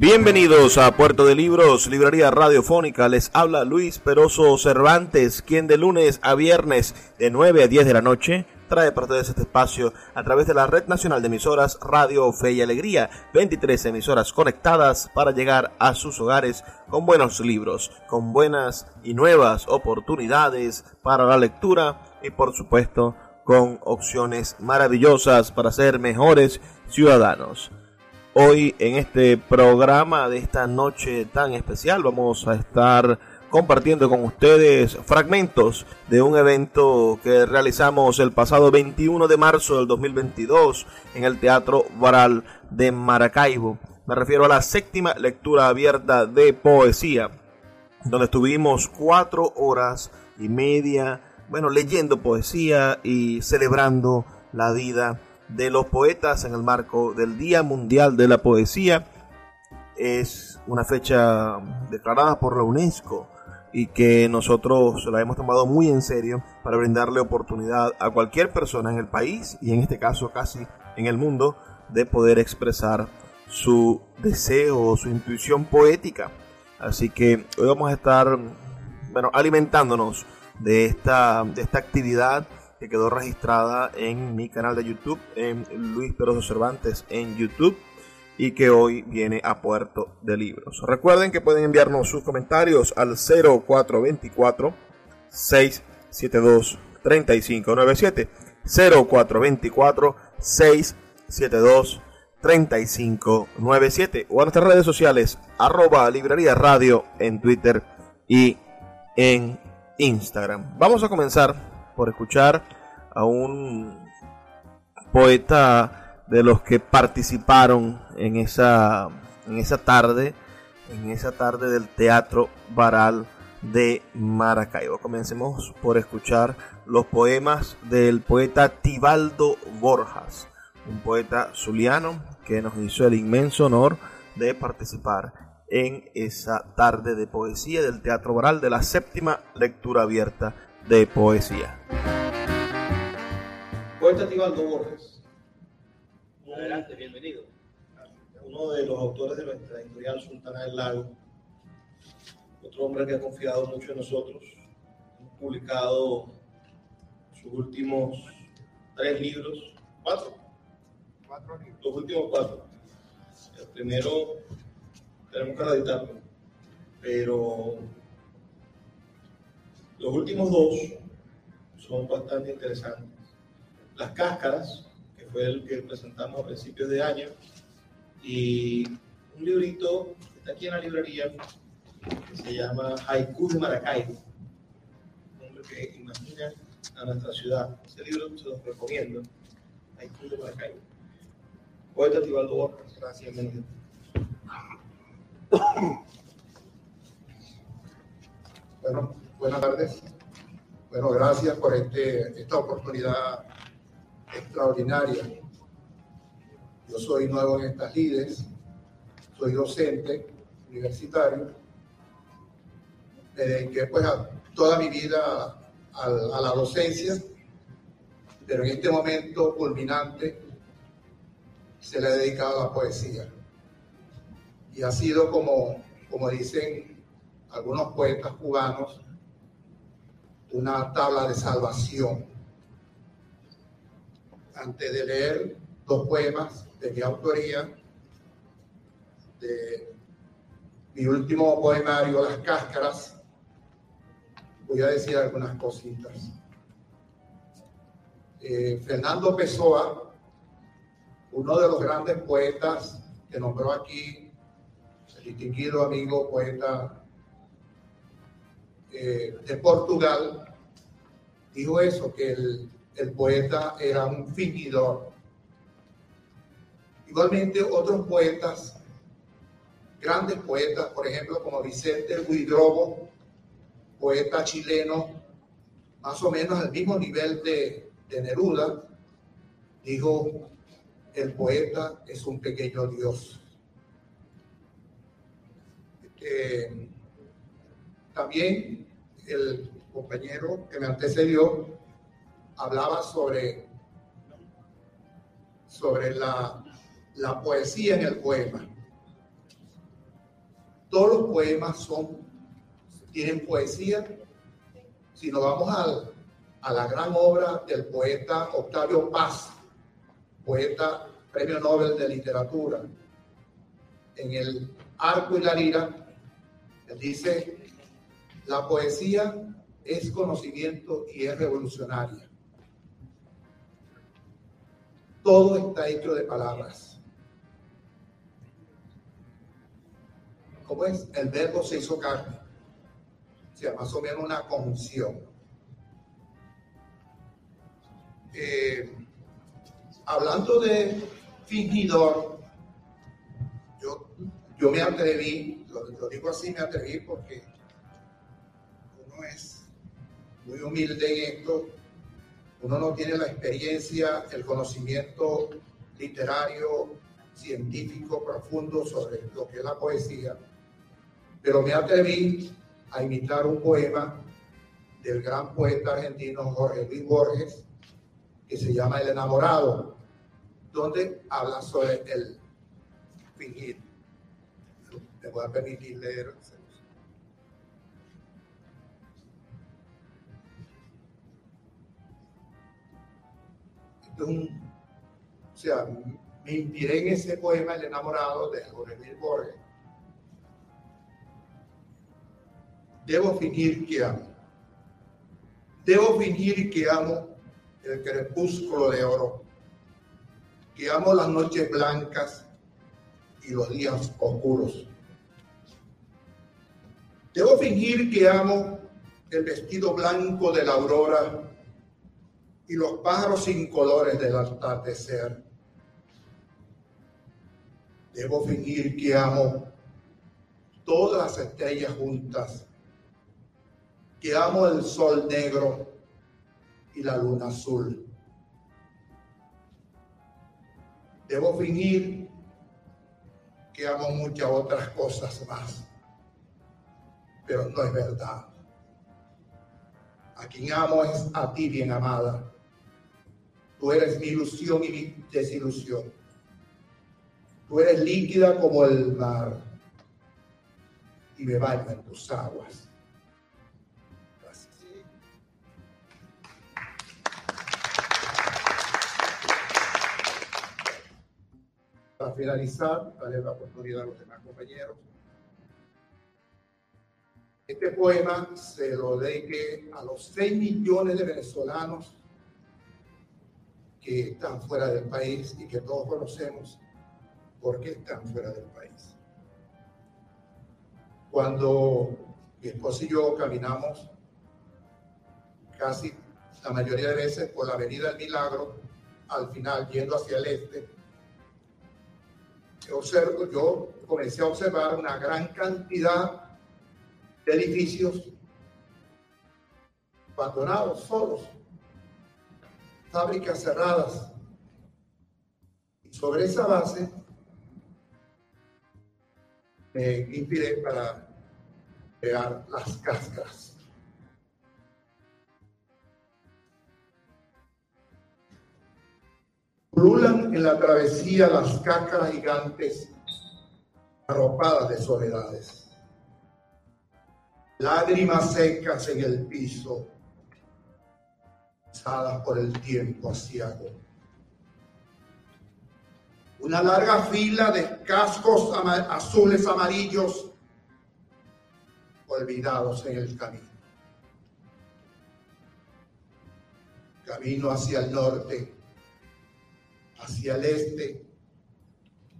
Bienvenidos a Puerto de Libros, Librería Radiofónica. Les habla Luis Peroso Cervantes, quien de lunes a viernes de 9 a 10 de la noche trae para ustedes este espacio a través de la Red Nacional de Emisoras Radio Fe y Alegría. 23 emisoras conectadas para llegar a sus hogares con buenos libros, con buenas y nuevas oportunidades para la lectura y por supuesto con opciones maravillosas para ser mejores ciudadanos. Hoy en este programa de esta noche tan especial vamos a estar compartiendo con ustedes fragmentos de un evento que realizamos el pasado 21 de marzo del 2022 en el Teatro Varal de Maracaibo. Me refiero a la séptima lectura abierta de poesía, donde estuvimos cuatro horas y media, bueno, leyendo poesía y celebrando la vida de los poetas en el marco del Día Mundial de la Poesía. Es una fecha declarada por la UNESCO y que nosotros la hemos tomado muy en serio para brindarle oportunidad a cualquier persona en el país y en este caso casi en el mundo de poder expresar su deseo o su intuición poética. Así que hoy vamos a estar bueno, alimentándonos de esta, de esta actividad que quedó registrada en mi canal de YouTube, en Luis Peroso Cervantes en YouTube y que hoy viene a Puerto de Libros. Recuerden que pueden enviarnos sus comentarios al 0424 672 3597 0424 672 3597 o a nuestras redes sociales arroba librería radio en Twitter y en Instagram. Vamos a comenzar por escuchar a un poeta de los que participaron en esa, en esa tarde, en esa tarde del Teatro Baral de Maracaibo. Comencemos por escuchar los poemas del poeta Tibaldo Borjas, un poeta zuliano que nos hizo el inmenso honor de participar en esa tarde de poesía del Teatro Baral de la séptima lectura abierta de poesía. Poeta Tibaldo Borges. Adelante, bienvenido. Uno de los autores de nuestra editorial Sultana del Lago. Otro hombre que ha confiado mucho en nosotros. Hemos publicado sus últimos tres libros. ¿Cuatro? Cuatro libros. Los últimos cuatro. El primero tenemos que editarlo. Pero los últimos dos son bastante interesantes. Las cáscaras, que fue el que presentamos a principios de año, y un librito que está aquí en la librería que se llama Haiku de Maracaibo, un hombre que imagina a nuestra ciudad. Ese libro se los recomiendo, Haiku de Maracaibo. Poeta Tibaldo Borges, gracias, bienvenido. Bueno, buenas tardes. Bueno, gracias por este, esta oportunidad extraordinaria. Yo soy nuevo en estas lides, soy docente universitario, me dediqué pues a toda mi vida a, a, la docencia, pero en este momento culminante se le ha dedicado a la poesía. Y ha sido como, como dicen algunos poetas cubanos, una tabla de salvación. Antes de leer dos poemas de mi autoría, de mi último poemario, Las Cáscaras, voy a decir algunas cositas. Eh, Fernando Pessoa, uno de los grandes poetas que nombró aquí, distinguido amigo poeta eh, de Portugal, dijo eso, que el, el poeta era un fingidor. Igualmente otros poetas grandes poetas, por ejemplo, como Vicente Huidrobo, poeta chileno, más o menos al mismo nivel de, Neruda, dijo, el poeta es un pequeño dios. Este, también el compañero que me antecedió hablaba sobre, sobre la, la poesía en el poema todos los poemas son, tienen poesía. Si nos vamos al, a la gran obra del poeta Octavio Paz, poeta premio Nobel de Literatura, en el Arco y la Lira, él dice, la poesía es conocimiento y es revolucionaria. Todo está hecho de palabras. ¿cómo es? El verbo se hizo carne. O sea, más o menos una conjunción. Eh, hablando de fingidor, yo, yo me atreví, lo, digo así, me atreví porque muy humilde en esto, uno no tiene la experiencia, el conocimiento literario, científico profundo sobre lo que es la poesía pero me atreví a imitar un poema del gran poeta argentino Jorge Luis Borges, que se llama El enamorado, donde habla sobre el fingir. Me voy a permitir leer. O sea, me inspiré en ese poema El enamorado de Jorge Luis Borges Debo fingir que amo. Debo fingir que amo el crepúsculo de oro, que amo las noches blancas y los días oscuros. Debo fingir que amo el vestido blanco de la aurora y los pájaros sin colores del atardecer. Debo fingir que amo todas las estrellas juntas que amo el sol negro y la luna azul. Debo fingir que amo muchas otras cosas más, pero no es verdad. A quien amo es a ti, bien amada. Tú eres mi ilusión y mi desilusión. Tú eres líquida como el mar y me baño en tus aguas. Para finalizar, daré la oportunidad a los demás compañeros. Este poema se lo dedique a los 6 millones de venezolanos que están fuera del país y que todos conocemos por qué están fuera del país. Cuando mi esposo y yo caminamos casi la mayoría de veces por la Avenida del Milagro, al final yendo hacia el este, observo, yo comencé a observar una gran cantidad de edificios abandonados, solos, fábricas cerradas. Y sobre esa base me inspiré para crear las cáscaras. Pululan en la travesía las cáscaras gigantes arropadas de soledades. Lágrimas secas en el piso, por el tiempo asiago. una larga fila de cascos azules amarillos olvidados en el camino. Camino hacia el norte, hacia el este,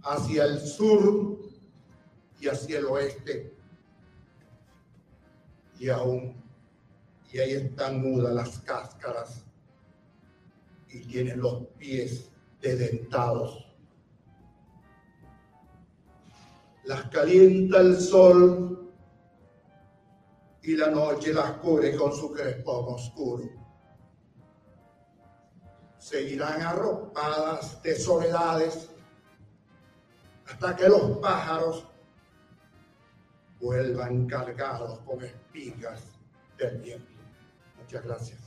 hacia el sur y hacia el oeste. Y aún, y ahí están mudas las cáscaras y tienen los pies dedentados. Las calienta el sol y la noche las cubre con su crespón oscuro. Seguirán arropadas de soledades hasta que los pájaros vuelvan cargados con espigas del viento. Muchas gracias.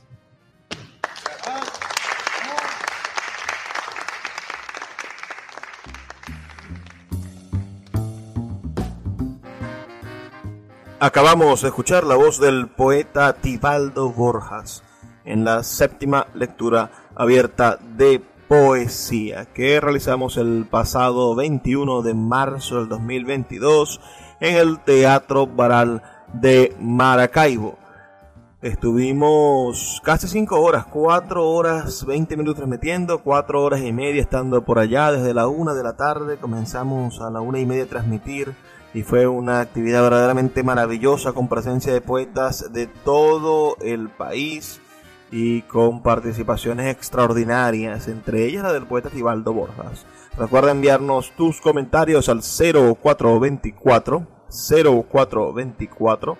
Acabamos de escuchar la voz del poeta Tibaldo Borjas en la séptima lectura abierta de poesía que realizamos el pasado 21 de marzo del 2022 en el Teatro Baral de Maracaibo. Estuvimos casi 5 horas, 4 horas 20 minutos metiendo, 4 horas y media estando por allá desde la 1 de la tarde. Comenzamos a la 1 y media a transmitir y fue una actividad verdaderamente maravillosa con presencia de poetas de todo el país y con participaciones extraordinarias, entre ellas la del poeta Tibaldo Borjas. Recuerda enviarnos tus comentarios al 0424 0424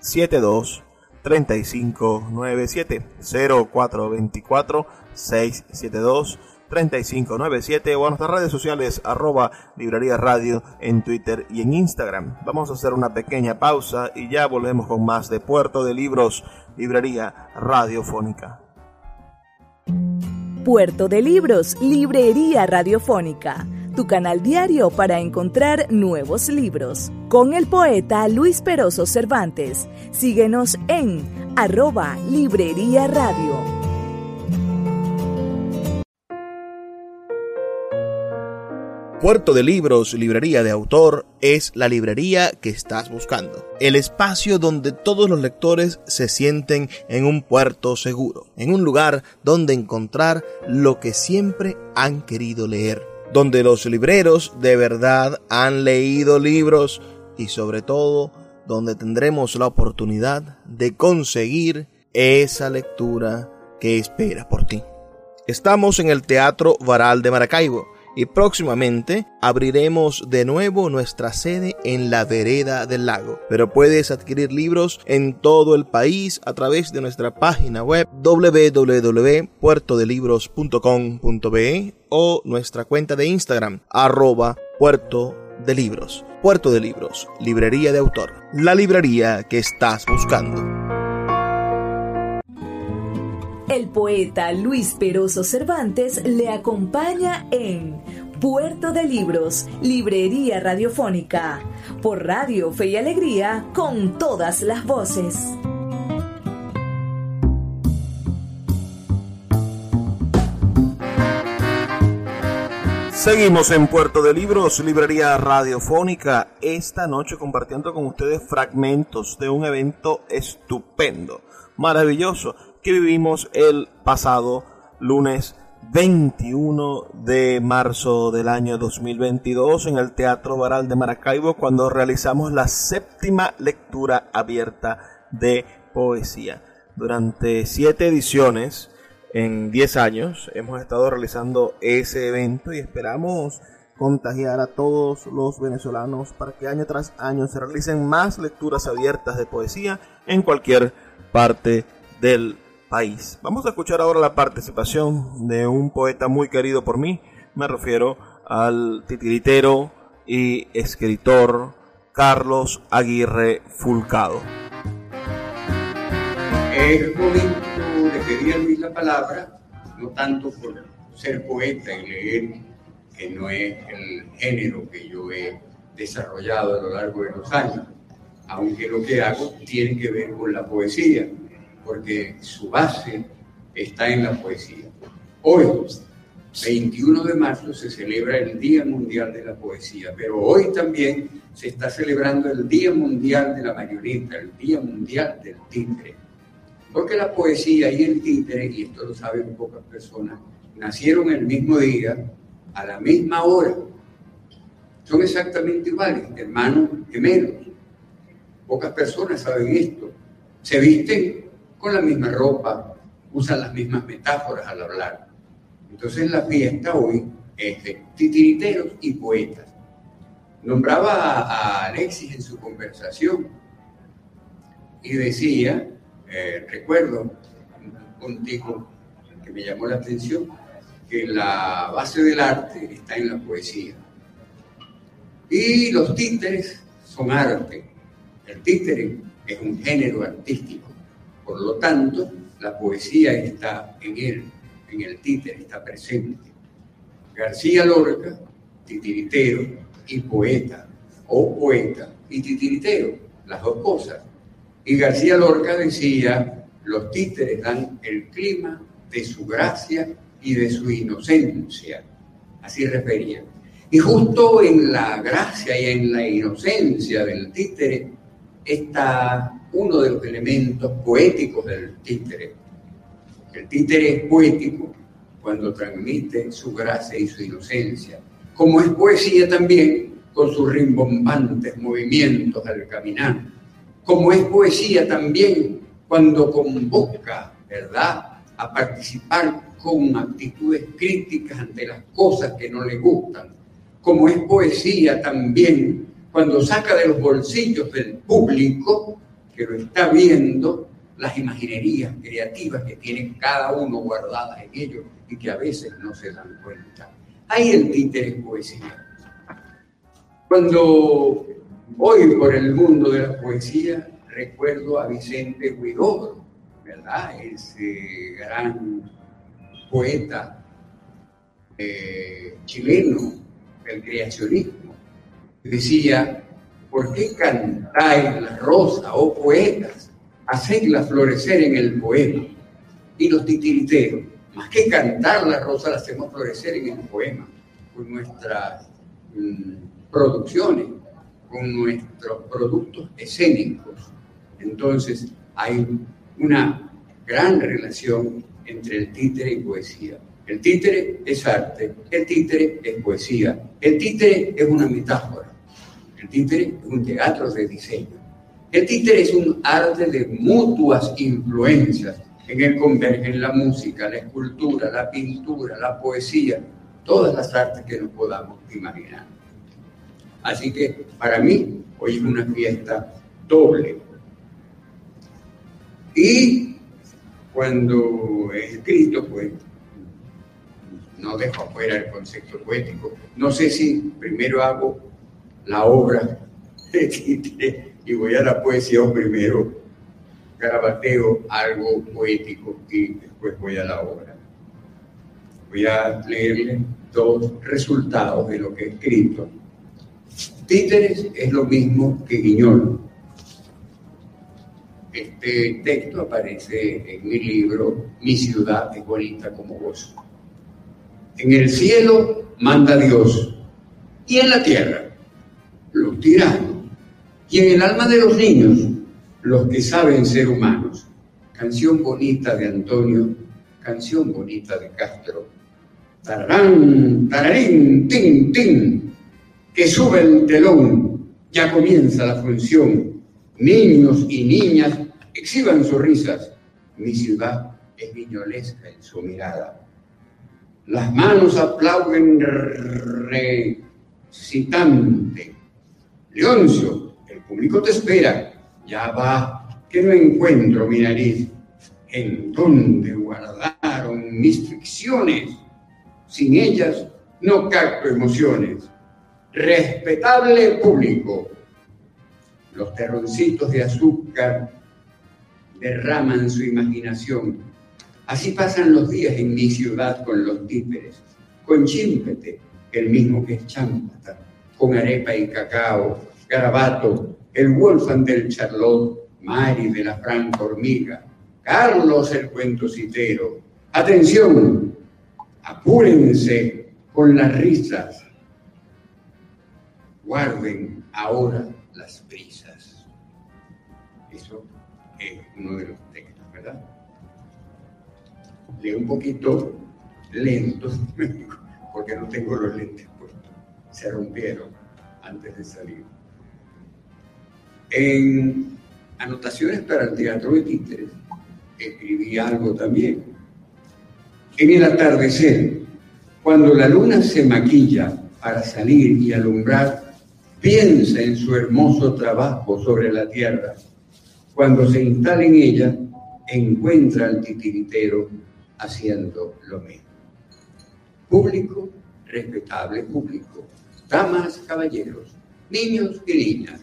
672 3597 0424 672 3597 o a nuestras redes sociales arroba librería radio en Twitter y en Instagram. Vamos a hacer una pequeña pausa y ya volvemos con más de Puerto de Libros, librería radiofónica. Puerto de Libros, librería radiofónica, tu canal diario para encontrar nuevos libros. Con el poeta Luis Peroso Cervantes. Síguenos en arroba librería radio. Puerto de Libros, librería de autor, es la librería que estás buscando. El espacio donde todos los lectores se sienten en un puerto seguro, en un lugar donde encontrar lo que siempre han querido leer, donde los libreros de verdad han leído libros y sobre todo donde tendremos la oportunidad de conseguir esa lectura que espera por ti. Estamos en el Teatro Varal de Maracaibo y próximamente abriremos de nuevo nuestra sede en la vereda del lago. Pero puedes adquirir libros en todo el país a través de nuestra página web www.puertodelibros.com.be o nuestra cuenta de Instagram arroba puerto de libros. Puerto de Libros, librería de autor, la librería que estás buscando. El poeta Luis Peroso Cervantes le acompaña en Puerto de Libros, Librería Radiofónica, por Radio Fe y Alegría, con todas las voces. Seguimos en Puerto de Libros, Librería Radiofónica, esta noche compartiendo con ustedes fragmentos de un evento estupendo, maravilloso que vivimos el pasado lunes 21 de marzo del año 2022 en el Teatro Baral de Maracaibo cuando realizamos la séptima lectura abierta de poesía. Durante siete ediciones en 10 años hemos estado realizando ese evento y esperamos contagiar a todos los venezolanos para que año tras año se realicen más lecturas abiertas de poesía en cualquier parte del país. Vamos a escuchar ahora la participación de un poeta muy querido por mí. Me refiero al titiritero y escritor Carlos Aguirre Fulcado. Es momento de pedir a Luis la palabra, no tanto por ser poeta y leer, que no es el género que yo he desarrollado a lo largo de los años, aunque lo que hago tiene que ver con la poesía porque su base está en la poesía. Hoy 21 de marzo se celebra el Día Mundial de la Poesía, pero hoy también se está celebrando el Día Mundial de la Marioneta, el Día Mundial del Títere. Porque la poesía y el títere, y esto lo saben pocas personas, nacieron el mismo día, a la misma hora. Son exactamente iguales, hermanos gemelos. Pocas personas saben esto. Se visten con la misma ropa, usan las mismas metáforas al hablar. Entonces la fiesta hoy es de titiriteros y poetas. Nombraba a Alexis en su conversación y decía, eh, recuerdo un tipo que me llamó la atención, que la base del arte está en la poesía. Y los títeres son arte. El títere es un género artístico. Por lo tanto, la poesía está en él, en el títere, está presente. García Lorca, titiritero y poeta, o poeta y titiritero, las dos cosas. Y García Lorca decía, los títeres dan el clima de su gracia y de su inocencia. Así refería. Y justo en la gracia y en la inocencia del títere está uno de los elementos poéticos del títere. El títere es poético cuando transmite su gracia y su inocencia, como es poesía también con sus rimbombantes movimientos al caminar, como es poesía también cuando convoca, ¿verdad?, a participar con actitudes críticas ante las cosas que no le gustan, como es poesía también cuando saca de los bolsillos del público lo está viendo las imaginerías creativas que tienen cada uno guardadas en ellos y que a veces no se dan cuenta. Ahí el títere es poesía. Cuando voy por el mundo de la poesía, recuerdo a Vicente Huidobro, ¿verdad? Ese gran poeta eh, chileno del creacionismo. Decía, ¿por qué cantáis la rosa, oh poetas? Hacedla florecer en el poema. Y los titiriteros, más que cantar la rosa, la hacemos florecer en el poema, con nuestras mm, producciones, con nuestros productos escénicos. Entonces, hay una gran relación entre el títere y poesía. El títere es arte, el títere es poesía, el títere es una metáfora, el títere es un teatro de diseño. El títere es un arte de mutuas influencias en el convergen la música, la escultura, la pintura, la poesía, todas las artes que nos podamos imaginar. Así que para mí hoy es una fiesta doble. Y cuando he escrito, pues no dejo afuera el concepto poético. No sé si primero hago la obra y voy a la poesía primero garabateo algo poético y después voy a la obra. Voy a leerle dos resultados de lo que he escrito. Títeres es lo mismo que guiñol. Este texto aparece en mi libro Mi ciudad es bonita como vos. En el cielo manda Dios y en la tierra los tiranos y en el alma de los niños los que saben ser humanos. Canción bonita de Antonio, canción bonita de Castro. Tararán, tararín, tin, tin, que sube el telón, ya comienza la función niños y niñas exhiban sus risas. Mi ciudad es viñolesca en su mirada. Las manos aplauden recitante. Leoncio, el público te espera. Ya va, que no encuentro mi nariz. ¿En dónde guardaron mis ficciones? Sin ellas no capto emociones. Respetable público, los terroncitos de azúcar derraman su imaginación. Así pasan los días en mi ciudad con los típeres, con chimpete, el mismo que es chámpata, con arepa y cacao, garabato, el Wolfgang del Charlotte, Mari de la Franca Hormiga, Carlos el cuentocitero. Atención, apúrense con las risas, guarden ahora las prisas. Eso es uno de los textos, ¿verdad? Leo un poquito lento, porque no tengo los lentes. Se rompieron antes de salir. En anotaciones para el teatro de títeres escribí algo también. En el atardecer, cuando la luna se maquilla para salir y alumbrar, piensa en su hermoso trabajo sobre la tierra. Cuando se instala en ella, encuentra al titiritero haciendo lo mismo. Público, respetable público, damas, caballeros, niños y niñas,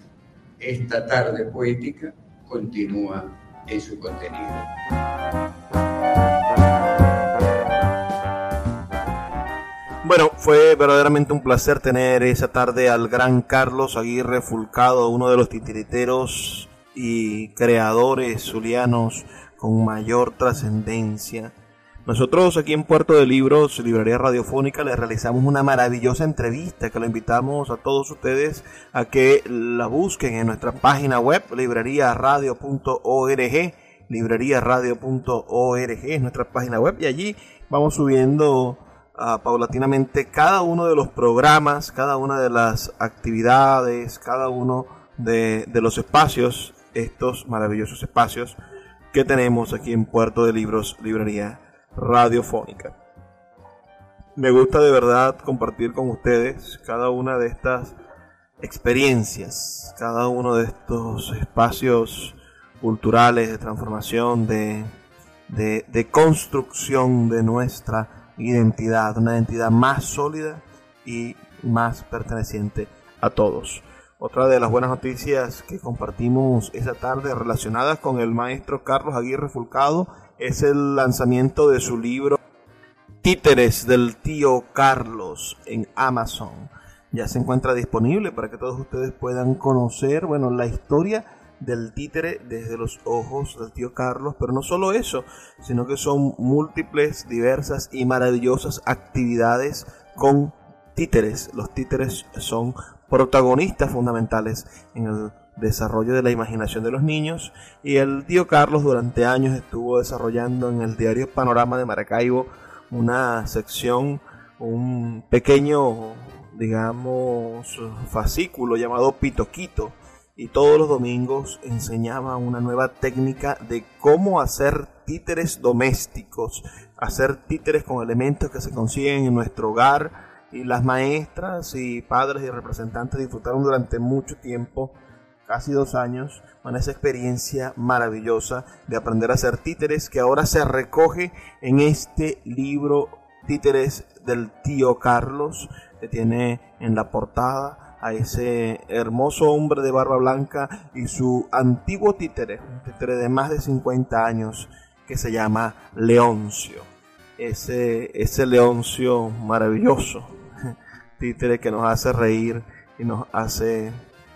esta tarde poética continúa en su contenido. Bueno, fue verdaderamente un placer tener esa tarde al gran Carlos Aguirre Fulcado, uno de los titiriteros y creadores zulianos con mayor trascendencia nosotros aquí en Puerto de Libros, Librería Radiofónica, le realizamos una maravillosa entrevista que lo invitamos a todos ustedes a que la busquen en nuestra página web, libreriaradio.org. Libreriaradio.org es nuestra página web y allí vamos subiendo uh, paulatinamente cada uno de los programas, cada una de las actividades, cada uno de, de los espacios, estos maravillosos espacios que tenemos aquí en Puerto de Libros, Librería radiofónica. Me gusta de verdad compartir con ustedes cada una de estas experiencias, cada uno de estos espacios culturales de transformación, de, de, construcción de nuestra identidad, una identidad más sólida y más perteneciente a todos. Otra de las buenas noticias que compartimos esa tarde relacionadas con el maestro Carlos Aguirre Fulcado es el lanzamiento de su libro Títeres del tío Carlos en Amazon. Ya se encuentra disponible para que todos ustedes puedan conocer, bueno, la historia del títere desde los ojos del tío Carlos, pero no solo eso, sino que son múltiples, diversas y maravillosas actividades con títeres. Los títeres son protagonistas fundamentales en el desarrollo de la imaginación de los niños y el tío Carlos durante años estuvo desarrollando en el diario Panorama de Maracaibo una sección, un pequeño, digamos, fascículo llamado Pitoquito y todos los domingos enseñaba una nueva técnica de cómo hacer títeres domésticos, hacer títeres con elementos que se consiguen en nuestro hogar y las maestras y padres y representantes disfrutaron durante mucho tiempo casi dos años, con esa experiencia maravillosa de aprender a hacer títeres que ahora se recoge en este libro Títeres del tío Carlos, que tiene en la portada a ese hermoso hombre de barba blanca y su antiguo títere, un títere de más de 50 años que se llama Leoncio. Ese, ese Leoncio maravilloso, títere que nos hace reír y nos hace,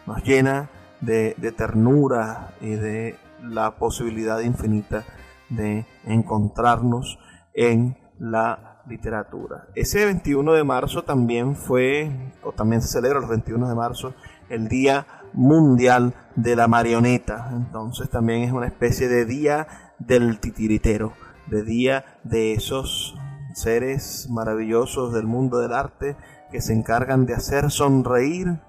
nos llena de, ternura y de la posibilidad infinita de encontrarnos en la literatura. Ese 21 de marzo también fue, o también se celebra los 21 de marzo, el Día Mundial de la Marioneta. Entonces también es una especie de Día del Titiritero, de Día de esos seres maravillosos del mundo del arte que se encargan de hacer sonreír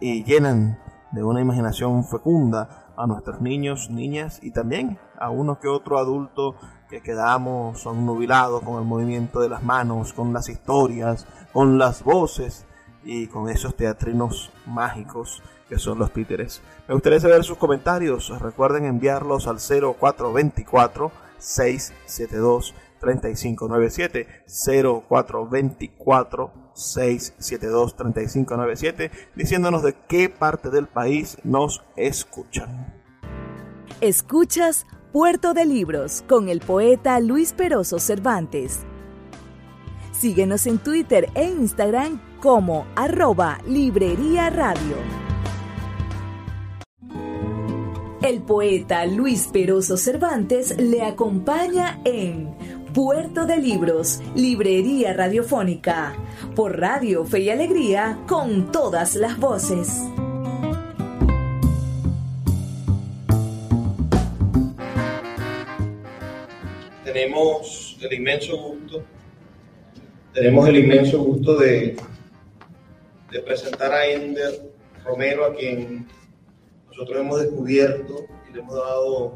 y llenan de una imaginación fecunda a nuestros niños, niñas y también a uno que otro adulto que quedamos nubilados con el movimiento de las manos, con las historias, con las voces y con esos teatrinos mágicos que son los títeres. Me gustaría saber sus comentarios. Recuerden enviarlos al 0424 672 3597 0424 672 3597 diciéndonos de qué parte del país nos escuchan. Escuchas Puerto de Libros con el poeta Luis Peroso Cervantes. Síguenos en Twitter e Instagram como arroba Librería Radio. El poeta Luis Peroso Cervantes le acompaña en Puerto de Libros, Librería Radiofónica, por Radio Fe y Alegría, con todas las voces. Tenemos el inmenso gusto, tenemos el inmenso gusto de, de presentar a Ender Romero, a quien nosotros hemos descubierto y le hemos dado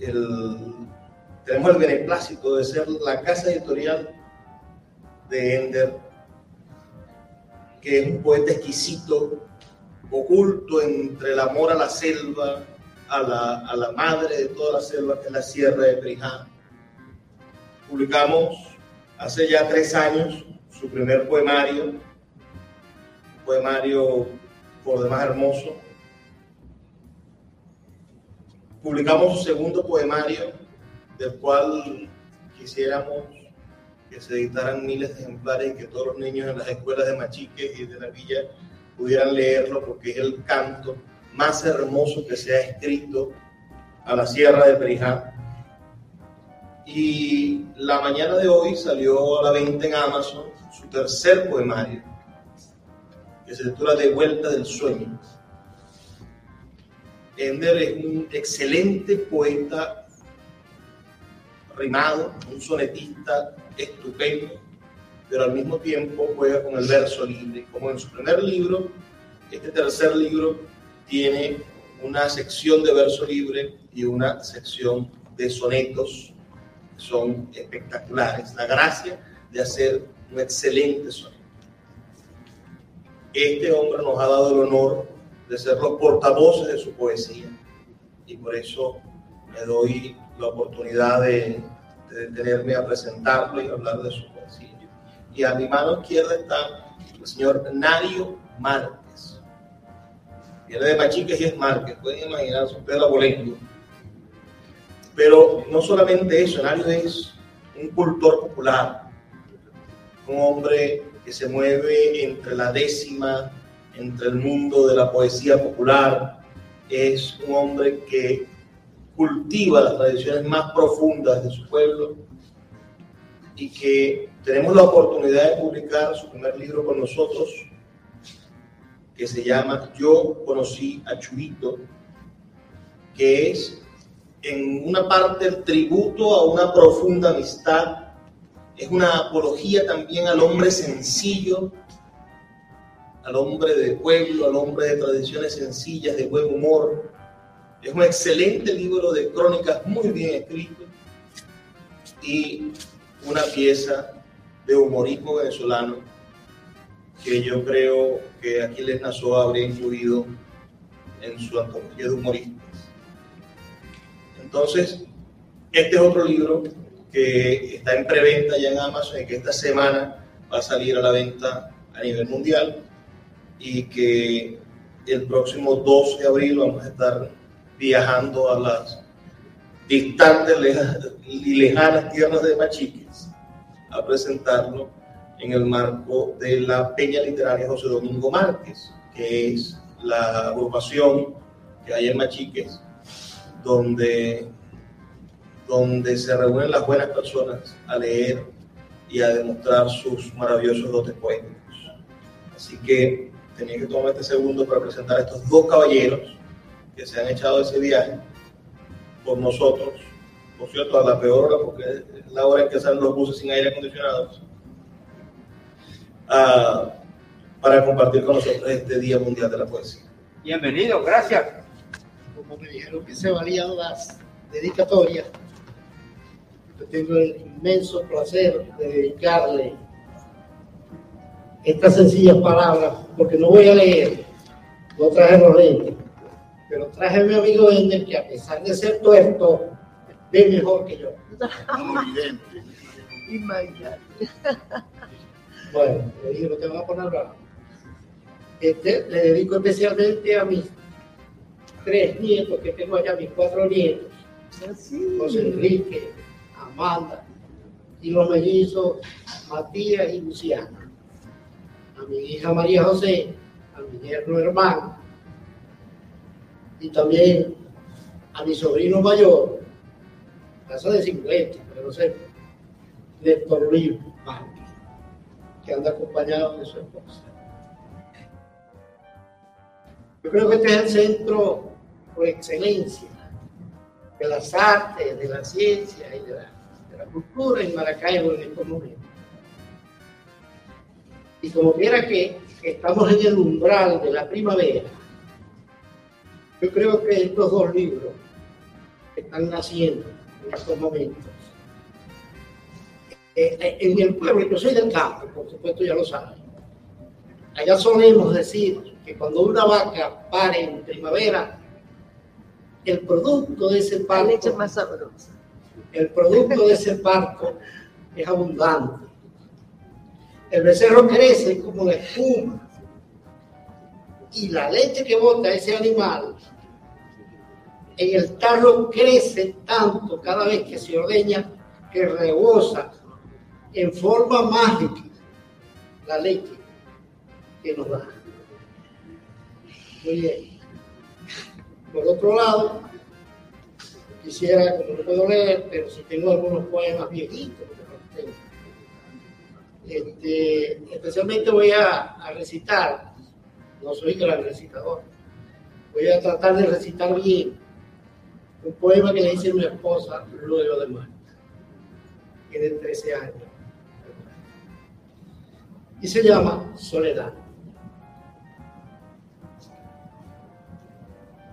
el, tenemos el beneplácito de ser la casa editorial de Ender, que es un poeta exquisito, oculto entre el amor a la selva, a la, a la madre de toda la selva, que es la Sierra de Perijá. Publicamos hace ya tres años su primer poemario, un poemario por demás hermoso, publicamos su segundo poemario, del cual quisiéramos que se editaran miles de ejemplares y que todos los niños en las escuelas de Machique y de la villa pudieran leerlo porque es el canto más hermoso que se ha escrito a la Sierra de Perijá. Y la mañana de hoy salió a la venta en Amazon su tercer poemario, que se titula De vuelta del sueño. Ender es un excelente poeta rimado, un sonetista estupendo, pero al mismo tiempo juega con el verso libre. Como en su primer libro, este tercer libro tiene una sección de verso libre y una sección de sonetos que son espectaculares. La gracia de hacer un excelente soneto. Este hombre nos ha dado el honor de ser los portavoces de su poesía. Y por eso me doy la oportunidad de, de detenerme a presentarlo y hablar de su poesía. Y a mi mano izquierda está el señor Nario Márquez. Viene de Machiques y es Márquez, pueden imaginarse ustedes la bolengo. Pero no solamente eso, Nario es un cultor popular, un hombre que se mueve entre la décima entre el mundo de la poesía popular, es un hombre que cultiva las tradiciones más profundas de su pueblo y que tenemos la oportunidad de publicar su primer libro con nosotros, que se llama Yo conocí a Churito, que es en una parte el tributo a una profunda amistad, es una apología también al hombre sencillo, al hombre de pueblo, al hombre de tradiciones sencillas, de buen humor. Es un excelente libro de crónicas muy bien escrito y una pieza de humorismo venezolano que yo creo que Aquiles Nassau habría incluido en su antología de humoristas. Entonces, este es otro libro que está en preventa ya en Amazon y que esta semana va a salir a la venta a nivel mundial y que el próximo 12 de abril vamos a estar viajando a las distantes y lejanas tierras de Machiques a presentarlo en el marco de la Peña Literaria José Domingo Márquez, que es la agrupación que hay en Machiques, donde, donde se reúnen las buenas personas a leer y a demostrar sus maravillosos dotes poéticos. Así que tenía que tomar este segundo para presentar a estos dos caballeros que se han echado ese viaje por nosotros, por cierto, a la peor hora, porque es la hora en que salen los buses sin aire acondicionado, uh, para compartir con nosotros este Día Mundial de la Poesía. Bienvenido, gracias. Como me dijeron que se valían las dedicatorias, yo tengo el inmenso placer de dedicarle estas sencillas palabras, porque no voy a leer, no traje los lentes, pero traje a mi amigo Ender, que a pesar de ser tuerto, ve mejor que yo. Imagínate. Bueno, le dije, no te van a poner bravo. Este, le dedico especialmente a mis tres nietos que tengo allá, mis cuatro nietos. José Enrique, Amanda y los mellizos Matías y Luciana a mi hija María José, a mi yerno hermano y también a mi sobrino mayor, casa de 50, pero no sé, Néstor Luis que anda acompañado de su esposa. Yo creo que este es el centro por excelencia de las artes, de la ciencia y de la, cultura en Maracaibo en estos momentos. Y como quiera que estamos en el umbral de la primavera, yo creo que estos dos libros están naciendo en estos momentos. Eh, eh, en el pueblo, yo soy del campo, por supuesto ya lo saben. Allá solemos decir que cuando una vaca pare en primavera, el producto de ese parto, más sabrosa. el producto de ese parto es abundante. El becerro crece como la espuma y la leche que bota ese animal en el tarro crece tanto cada vez que se ordeña que rebosa en forma mágica la leche que nos da. Muy bien. Por otro lado, quisiera, como no puedo leer, pero si tengo algunos poemas viejitos, este, especialmente voy a, a, recitar, no soy gran recitador, voy a tratar de recitar bien un poema que le hice a mi esposa luego de muerte, tiene 13 años, y se llama Soledad.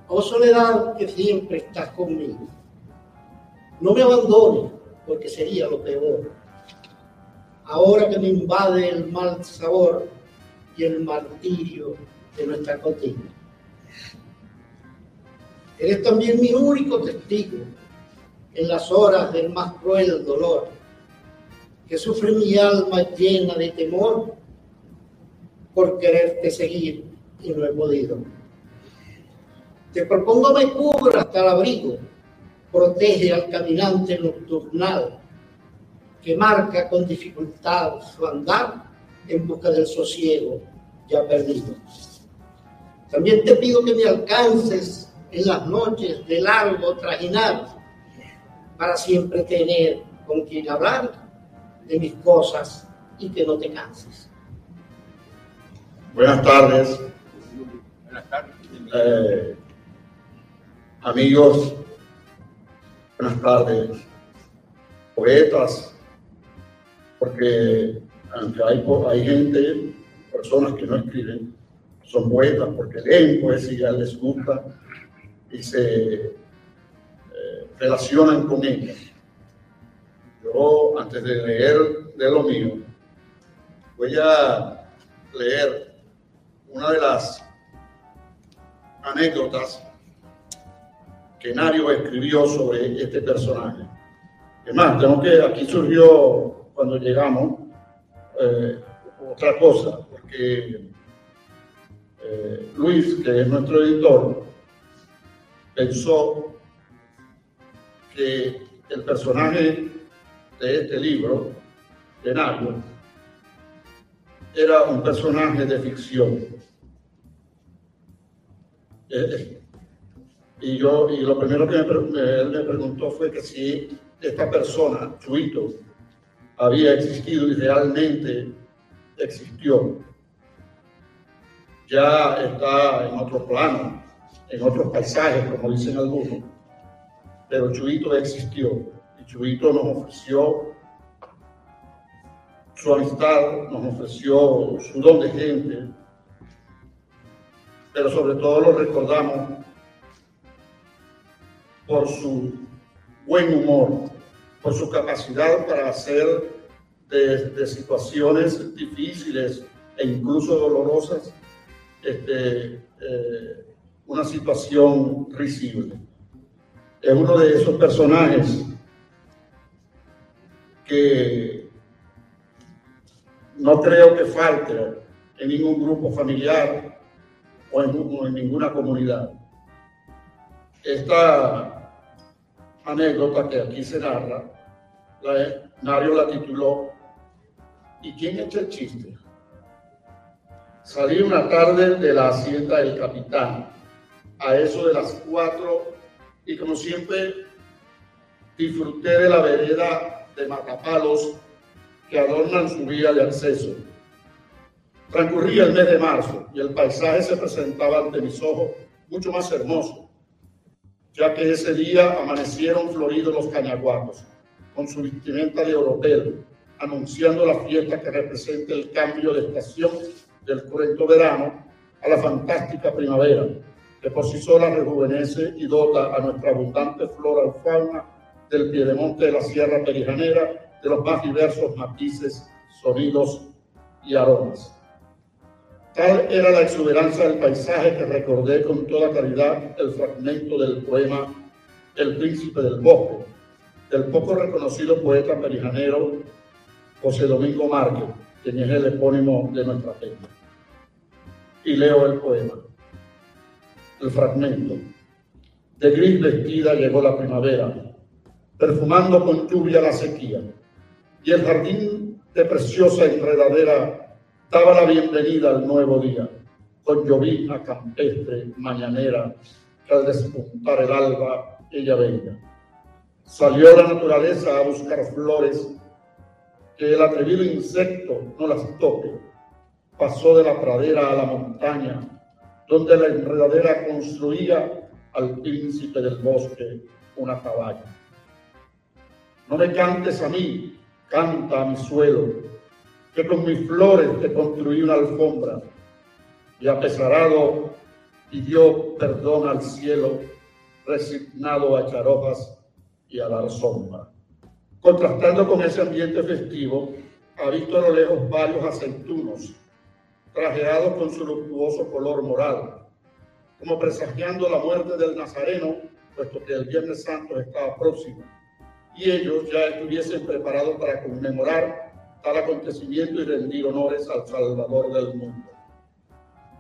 Oh soledad que siempre estás conmigo. No me abandones porque sería lo peor. Ahora que me invade el mal sabor y el martirio de nuestra contigo. Eres también mi único testigo en las horas del más cruel dolor, que sufre mi alma llena de temor por quererte seguir y no he podido. Te propongo me cubra hasta el abrigo, protege al caminante nocturnal, que marca con dificultad su andar en busca del sosiego ya perdido. También te pido que me alcances en las noches de largo trajinar para siempre tener con quien hablar de mis cosas y que no te canses. Buenas tardes. Buenas tardes. Eh, amigos, buenas tardes, poetas, porque aunque hay, hay gente, personas que no escriben, son poetas porque leen poesía, les gusta y se eh, relacionan con ella. Yo, antes de leer de lo mío, voy a leer una de las anécdotas que Nario escribió sobre este personaje. Es más, tengo que, aquí surgió cuando llegamos eh, otra cosa, porque eh, Luis, que es nuestro editor, pensó que el personaje de este libro, de Nario, era un personaje de ficción. Eh, y yo, y lo primero que él me preguntó fue que si esta persona, Chuito, había existido y realmente existió. Ya está en otro plano, en otros paisajes, como dicen algunos, pero Chuito existió y Chuito nos ofreció su amistad, nos ofreció su don de gente, pero sobre todo lo recordamos por su buen humor, por su capacidad para hacer de, situaciones difíciles e incluso dolorosas este, eh, una situación risible. Es uno de esos personajes que no creo que falte en ningún grupo familiar o en, ninguna comunidad. Esta anécdota que aquí se narra, la, la tituló ¿Y quién echa el chiste? Salí una tarde de la hacienda del capitán, a eso de las cuatro, y como siempre disfruté de la vereda de matapalos que adornan su vía de acceso. Transcurría el mes de marzo y el paisaje se presentaba ante mis ojos mucho más hermoso, ya que ese día amanecieron floridos los cañaguatos, con su vestimenta de oropel, anunciando la fiesta que representa el cambio de estación del cruento verano a la fantástica primavera, que por sí sola rejuvenece y dota a nuestra abundante flora y fauna del piedemonte de la Sierra Perijanera de los más diversos matices, sonidos y aromas. Tal era la exuberancia del paisaje que recordé con toda claridad el fragmento del poema El príncipe del bosque, del poco reconocido poeta perijanero José Domingo Márquez, quien es el epónimo de nuestra peña. Y leo el poema, el fragmento. De gris vestida llegó la primavera, perfumando con lluvia la sequía, y el jardín de preciosa enredadera daba la bienvenida al nuevo día, con llovizna campestre, mañanera, que al despuntar el alba ella venga. Salió la naturaleza a buscar flores que el atrevido insecto no las toque. Pasó de la pradera a la montaña, donde la enredadera construía al príncipe del bosque una cabaña. No me cantes a mí, canta a mi suelo, que con mis flores te construí una alfombra, y apesarado pidió perdón al cielo, resignado a echar hojas y a dar sombra. Contrastando con ese ambiente festivo, ha visto a lo lejos varios aceitunos, trajeados con su luctuoso color morado, como presagiando la muerte del Nazareno, puesto que el Viernes Santo estaba próximo y ellos ya estuviesen preparados para conmemorar tal acontecimiento y rendir honores al Salvador del mundo.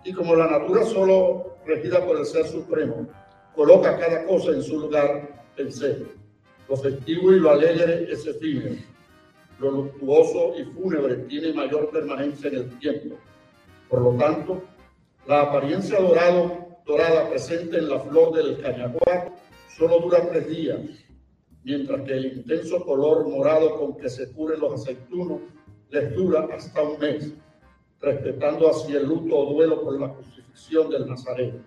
Y como la natura solo regida por el Ser Supremo coloca cada cosa en su lugar, pensé, lo festivo y lo alegre es efímero, lo luctuoso y fúnebre tiene mayor permanencia en el tiempo. Por lo tanto, la apariencia dorado, dorada presente en la flor del cañaguá solo dura tres días mientras que el intenso color morado con que se cubren los aceitunos les dura hasta un mes, respetando así el luto o duelo por la crucifixión del Nazareno.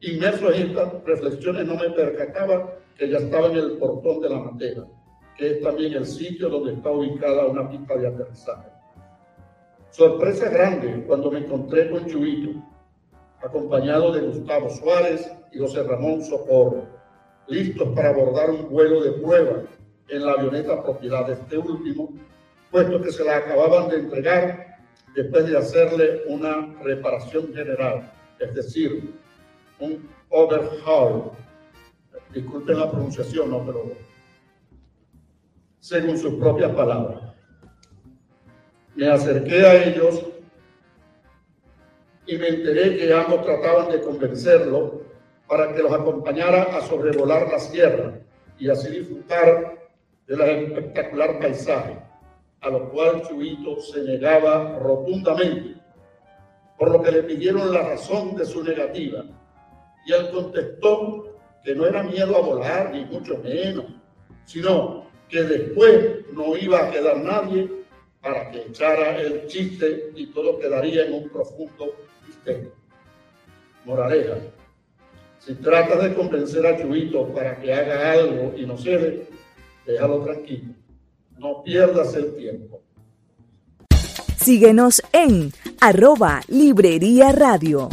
Inmerso en estas reflexiones no me percataba que ya estaba en el portón de la matera, que es también el sitio donde está ubicada una pista de aterrizaje. Sorpresa grande cuando me encontré con Chuito, acompañado de Gustavo Suárez y José Ramón Socorro listos para abordar un vuelo de prueba en la avioneta propiedad de este último, puesto que se la acababan de entregar después de hacerle una reparación general, es decir, un overhaul. Disculpen la pronunciación, no, pero según sus propias palabras. Me acerqué a ellos y me enteré que ambos trataban de convencerlo para que los acompañara a sobrevolar la sierra y así disfrutar del espectacular paisaje, a lo cual Chuito se negaba rotundamente, por lo que le pidieron la razón de su negativa. Y él contestó que no era miedo a volar, ni mucho menos, sino que después no iba a quedar nadie para que echara el chiste y todo quedaría en un profundo misterio. Moraleja, si tratas de convencer a Chuito para que haga algo y no cede, déjalo tranquilo. No pierdas el tiempo. Síguenos en arroba Librería Radio.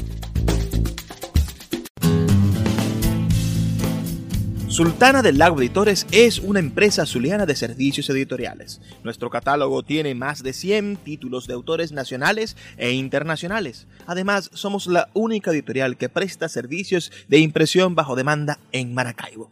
Sultana del Lago Editores es una empresa zuliana de servicios editoriales. Nuestro catálogo tiene más de 100 títulos de autores nacionales e internacionales. Además, somos la única editorial que presta servicios de impresión bajo demanda en Maracaibo.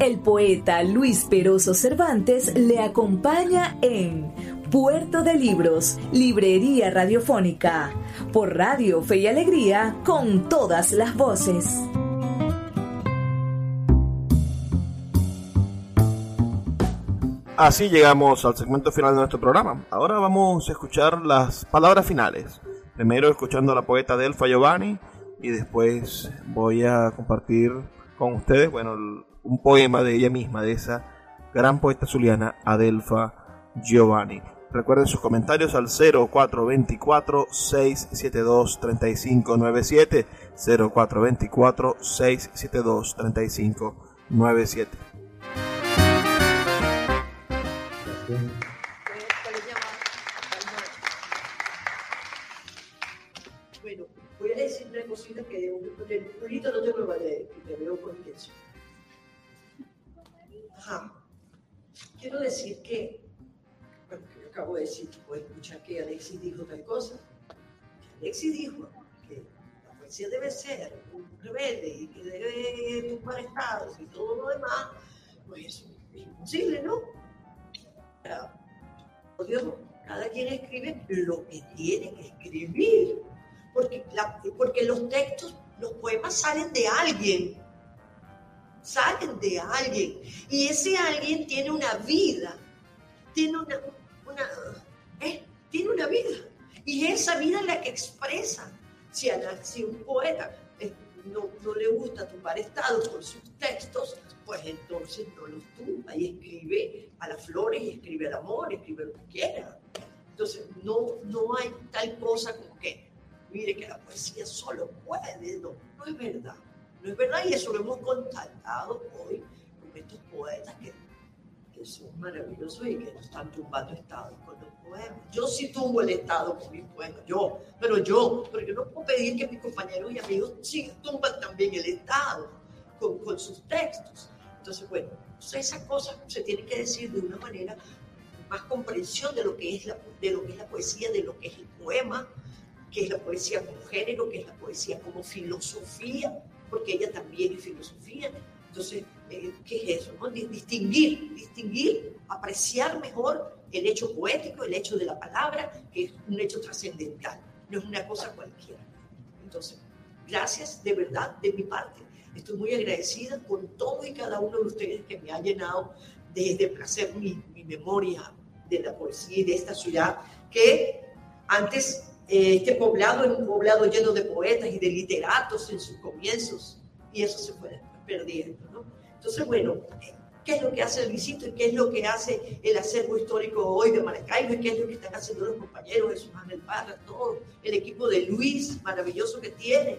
El poeta Luis Peroso Cervantes le acompaña en Puerto de Libros, Librería Radiofónica, por Radio Fe y Alegría, con todas las voces. Así llegamos al segmento final de nuestro programa. Ahora vamos a escuchar las palabras finales. Primero escuchando a la poeta Delfa Giovanni y después voy a compartir con ustedes, bueno, un poema de ella misma, de esa gran poeta zuliana Adelfa Giovanni. Recuerden sus comentarios al 0424-672-3597. 0424-672-3597. Bueno, voy a decir una cosita que ahorita no te lo a decir, te veo con intención. Ajá. Quiero decir que, bueno, que yo acabo de decir, puedo escuchar que Alexis dijo tal cosa. Alexis dijo que la poesía debe ser un rebelde y que debe tumbar estados y todo lo demás, pues eso es imposible, ¿no? Dios, cada quien escribe lo que tiene que escribir, porque, porque los textos, los poemas salen de alguien, salen de alguien, y ese alguien tiene una vida, tiene una, ¿eh? tiene una vida, y esa vida es la que expresa. Si, a si un poeta eh, no, no, le gusta tumbar estados con sus textos, pues entonces no los tumba y escribe a las flores y escribe al amor, escribe lo que quiera. Entonces no, no hay tal cosa como que, mire que la poesía solo puede, no, no es verdad. No es verdad y eso lo hemos contactado hoy con estos poetas que, que son maravillosos y que nos están tumbando estados con los poemas. Yo sí tumbo el estado con mis poemas, yo, pero yo, pero yo no puedo pedir que mis compañeros y amigos sí tumban también el estado con, con sus textos. Entonces, bueno, esas cosas se tienen que decir de una manera más comprensión de lo que es la, de lo que es la poesía, de lo que es el poema, que es la poesía como género, que es la poesía como filosofía, porque ella también es filosofía. Entonces, eh, ¿qué es eso? No? Distinguir, distinguir, apreciar mejor el hecho poético, el hecho de la palabra, que es un hecho trascendental, no es una cosa cualquiera. Entonces, gracias de verdad de mi parte Estoy muy agradecida con todo y cada uno de ustedes que me ha llenado de, placer mi, memoria de la poesía y de esta ciudad, que antes este poblado era un poblado lleno de poetas y de literatos en sus comienzos, y eso se fue perdiendo. ¿no? Entonces, bueno, ¿qué es lo que hace el visito y qué es lo que hace el acervo histórico hoy de Maracaibo y qué es lo que están haciendo los compañeros de Manuel Parra, todo el equipo de Luis maravilloso que tiene?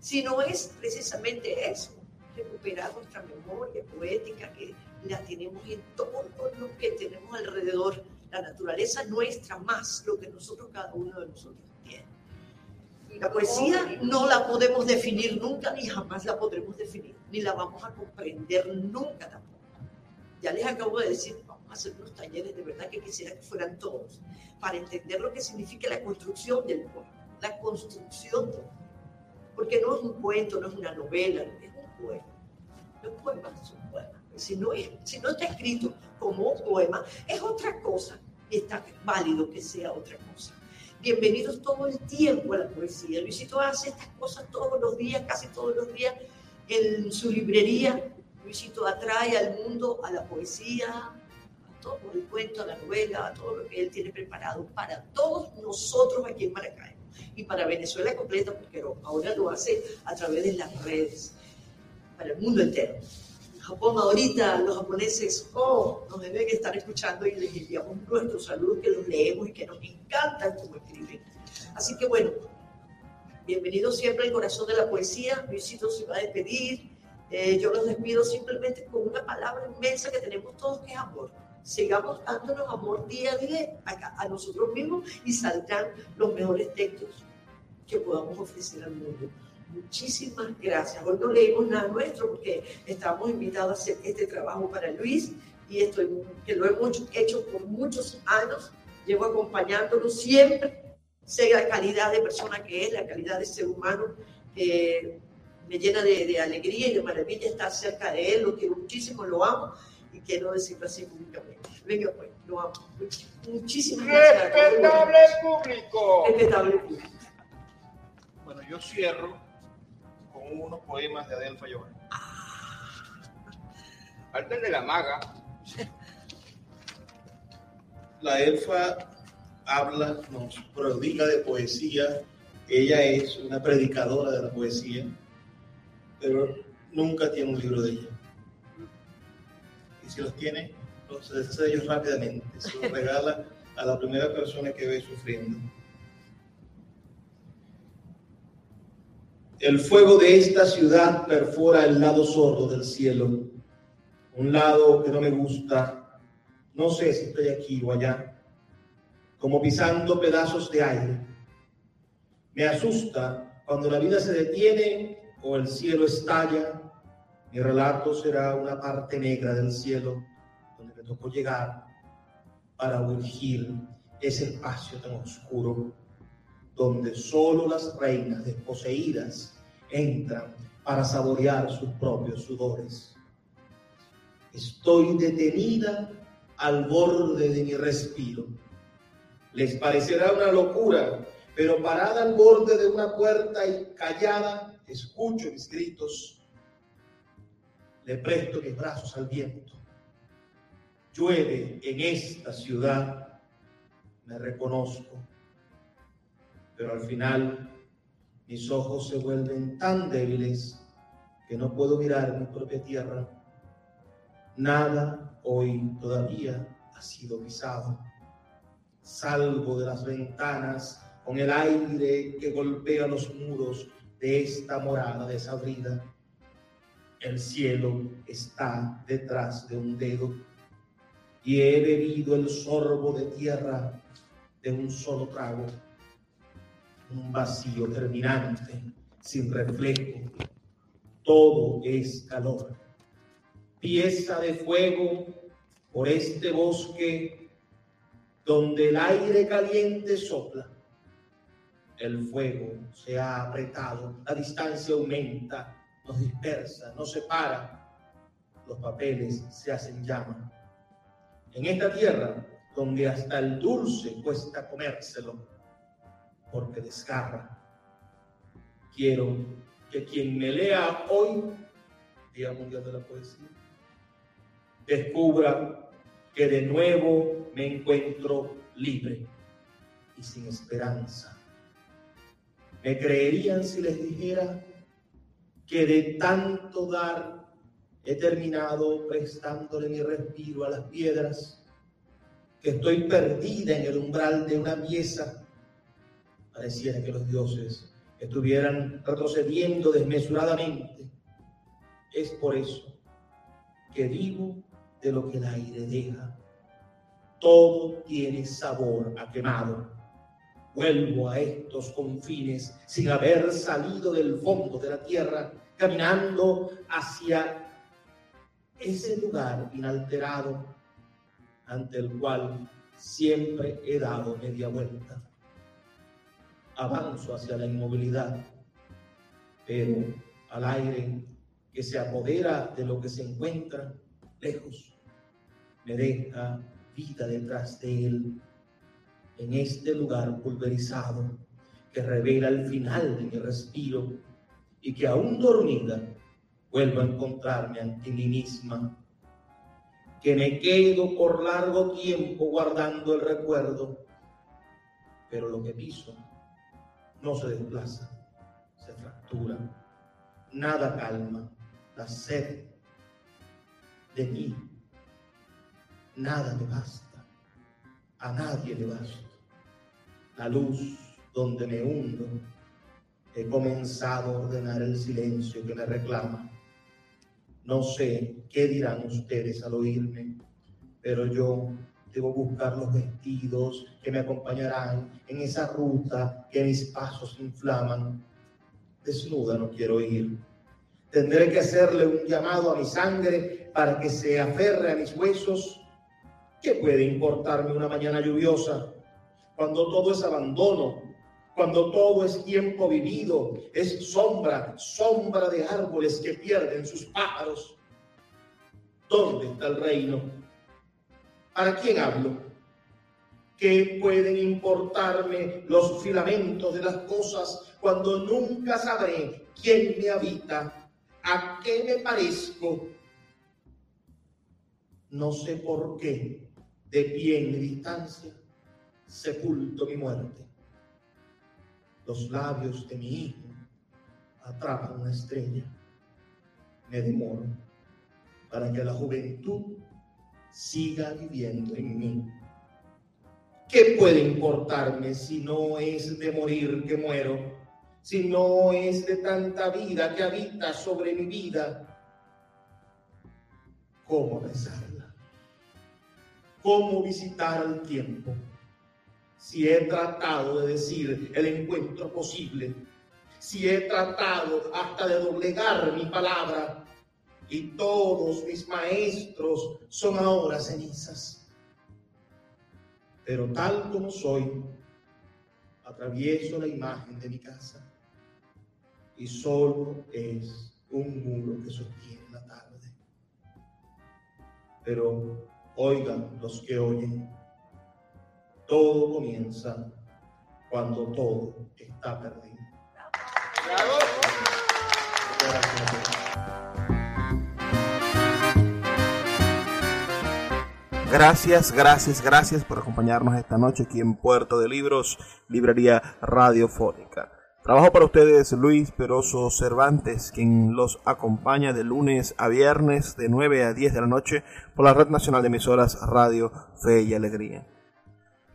Si no es precisamente eso, recuperar nuestra memoria poética que la tenemos en todo lo que tenemos alrededor, la naturaleza nuestra más lo que nosotros, cada uno de nosotros. La poesía no la podemos definir nunca, ni jamás la podremos definir, ni la vamos a comprender nunca tampoco. Ya les acabo de decir, vamos a hacer unos talleres de verdad que quisiera que fueran todos, para entender lo que significa la construcción del poema, la construcción del porque no es un cuento, no es una novela, es un poema. Los poemas son poemas. Si no, si no está escrito como un poema, es otra cosa. Y está válido que sea otra cosa. Bienvenidos todo el tiempo a la poesía. Luisito hace estas cosas todos los días, casi todos los días, en su librería. Luisito atrae al mundo a la poesía, a todo el cuento, a la novela, a todo lo que él tiene preparado para todos nosotros aquí en Maracay y para Venezuela completa, porque ahora lo hace a través de las redes, para el mundo entero. Japón ahorita los japoneses, oh, nos deben estar escuchando y les enviamos nuestros saludos que los leemos y que nos encantan como escriben. Así que bueno, bienvenidos siempre al corazón de la poesía. Luisito se va a despedir. Eh, yo los despido simplemente con una palabra inmensa que tenemos todos, que es amor sigamos dándonos amor día a día a, nosotros mismos y saldrán los mejores textos que podamos ofrecer al mundo. Muchísimas gracias. Hoy no leímos nada nuestro porque estamos invitados a hacer este trabajo para Luis y esto que lo hemos hecho por muchos años. Llevo acompañándolo siempre, sea la calidad de persona que es, la calidad de ser humano. me llena de, de alegría y de maravilla estar cerca de él, lo quiero muchísimo, lo amo y quiero decirlo así públicamente. Venga pues, lo amo. Muchísimas gracias. Respetable público. Respetable público. Bueno, yo cierro unos poemas de Adelfa Giovanni. El de la maga. La elfa habla, nos prodiga de poesía. Ella es una predicadora de la poesía, pero nunca tiene un libro de ella. Y si los tiene, los deshace de ellos rápidamente. Se los regala a la primera persona que ve sufriendo. El fuego de esta ciudad perfora el lado sordo del cielo, un lado que no me gusta, no sé si estoy aquí o allá, como pisando pedazos de aire. Me asusta cuando la vida se detiene o el cielo estalla. Mi relato será una parte negra del cielo donde me tocó llegar para urgir ese espacio tan oscuro donde solo las reinas desposeídas entran para saborear sus propios sudores. Estoy detenida al borde de mi respiro. Les parecerá una locura, pero parada al borde de una puerta y callada, escucho mis gritos. Le presto mis brazos al viento. Llueve en esta ciudad, me reconozco, pero al final mis ojos se vuelven tan débiles que no puedo mirar mi propia tierra. Nada hoy todavía ha sido pisado, salvo de las ventanas con el aire que golpea los muros de esta morada desabrida. El cielo está detrás de un dedo y he bebido el sorbo de tierra de un solo trago un vacío terminante, sin reflejo. Todo es calor. Pieza de fuego por este bosque donde el aire caliente sopla. El fuego se ha apretado, la distancia aumenta, nos dispersa, nos separa. Los papeles se hacen llama. En esta tierra donde hasta el dulce cuesta comérselo, porque desgarra. Quiero que quien me lea hoy, Día Mundial de la Poesía, descubra que de nuevo me encuentro libre y sin esperanza. ¿Me creerían si les dijera que de tanto dar he terminado prestándole mi respiro a las piedras, que estoy perdida en el umbral de una pieza pareciera que los dioses estuvieran retrocediendo desmesuradamente. Es por eso que vivo de lo que el aire deja. Todo tiene sabor a quemado. Vuelvo a estos confines sin haber salido del fondo de la tierra, caminando hacia ese lugar inalterado ante el cual siempre he dado media vuelta avanzo hacia la inmovilidad, pero al aire que se apodera de lo que se encuentra lejos, me deja vida detrás de él, en este lugar pulverizado que revela el final de mi respiro y que aún dormida vuelvo a encontrarme ante mí misma, que me quedo por largo tiempo guardando el recuerdo, pero lo que piso no se desplaza, se fractura. Nada calma la sed de mí. Nada me basta. A nadie le basta. La luz donde me hundo. He comenzado a ordenar el silencio que me reclama. No sé qué dirán ustedes al oírme, pero yo Debo buscar los vestidos que me acompañarán en esa ruta que mis pasos inflaman. Desnuda no quiero ir. Tendré que hacerle un llamado a mi sangre para que se aferre a mis huesos. ¿Qué puede importarme una mañana lluviosa cuando todo es abandono? cuando todo es tiempo vivido, es sombra, sombra de árboles que pierden sus pájaros. ¿Dónde está el reino? ¿Para quién hablo? ¿Qué pueden importarme los filamentos de las cosas cuando nunca sabré quién me habita? ¿A qué me parezco? No sé por qué, de pie en mi distancia, sepulto mi muerte. Los labios de mi hijo atrapan una estrella. Me demoro para que la juventud siga viviendo en mí. ¿Qué puede importarme si no es de morir que muero? Si no es de tanta vida que habita sobre mi vida. ¿Cómo besarla? ¿Cómo visitar el tiempo? Si he tratado de decir el encuentro posible, si he tratado hasta de doblegar mi palabra, y todos mis maestros son ahora cenizas. Pero tal como soy, atravieso la imagen de mi casa y solo es un muro que sostiene la tarde. Pero oigan los que oyen, todo comienza cuando todo está perdido. Gracias, gracias, gracias por acompañarnos esta noche aquí en Puerto de Libros, Librería Radiofónica. Trabajo para ustedes Luis Peroso Cervantes, quien los acompaña de lunes a viernes de 9 a 10 de la noche por la Red Nacional de Emisoras Radio Fe y Alegría.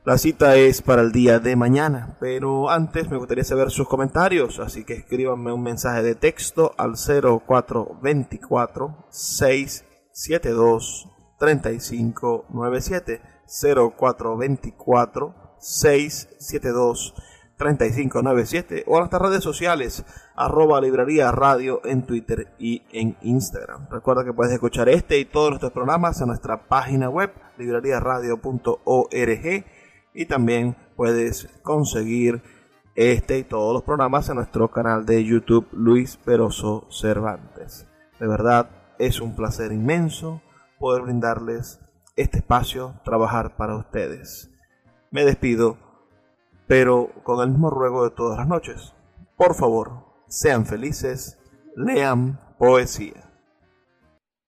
La cita es para el día de mañana, pero antes me gustaría saber sus comentarios, así que escríbanme un mensaje de texto al 0424 672 3597 0424 672 3597 o a nuestras redes sociales arroba librería radio en Twitter y en Instagram. Recuerda que puedes escuchar este y todos nuestros programas en nuestra página web libreriaradio.org y también puedes conseguir este y todos los programas en nuestro canal de YouTube Luis Peroso Cervantes. De verdad es un placer inmenso poder brindarles este espacio, trabajar para ustedes. Me despido, pero con el mismo ruego de todas las noches. Por favor, sean felices, lean poesía.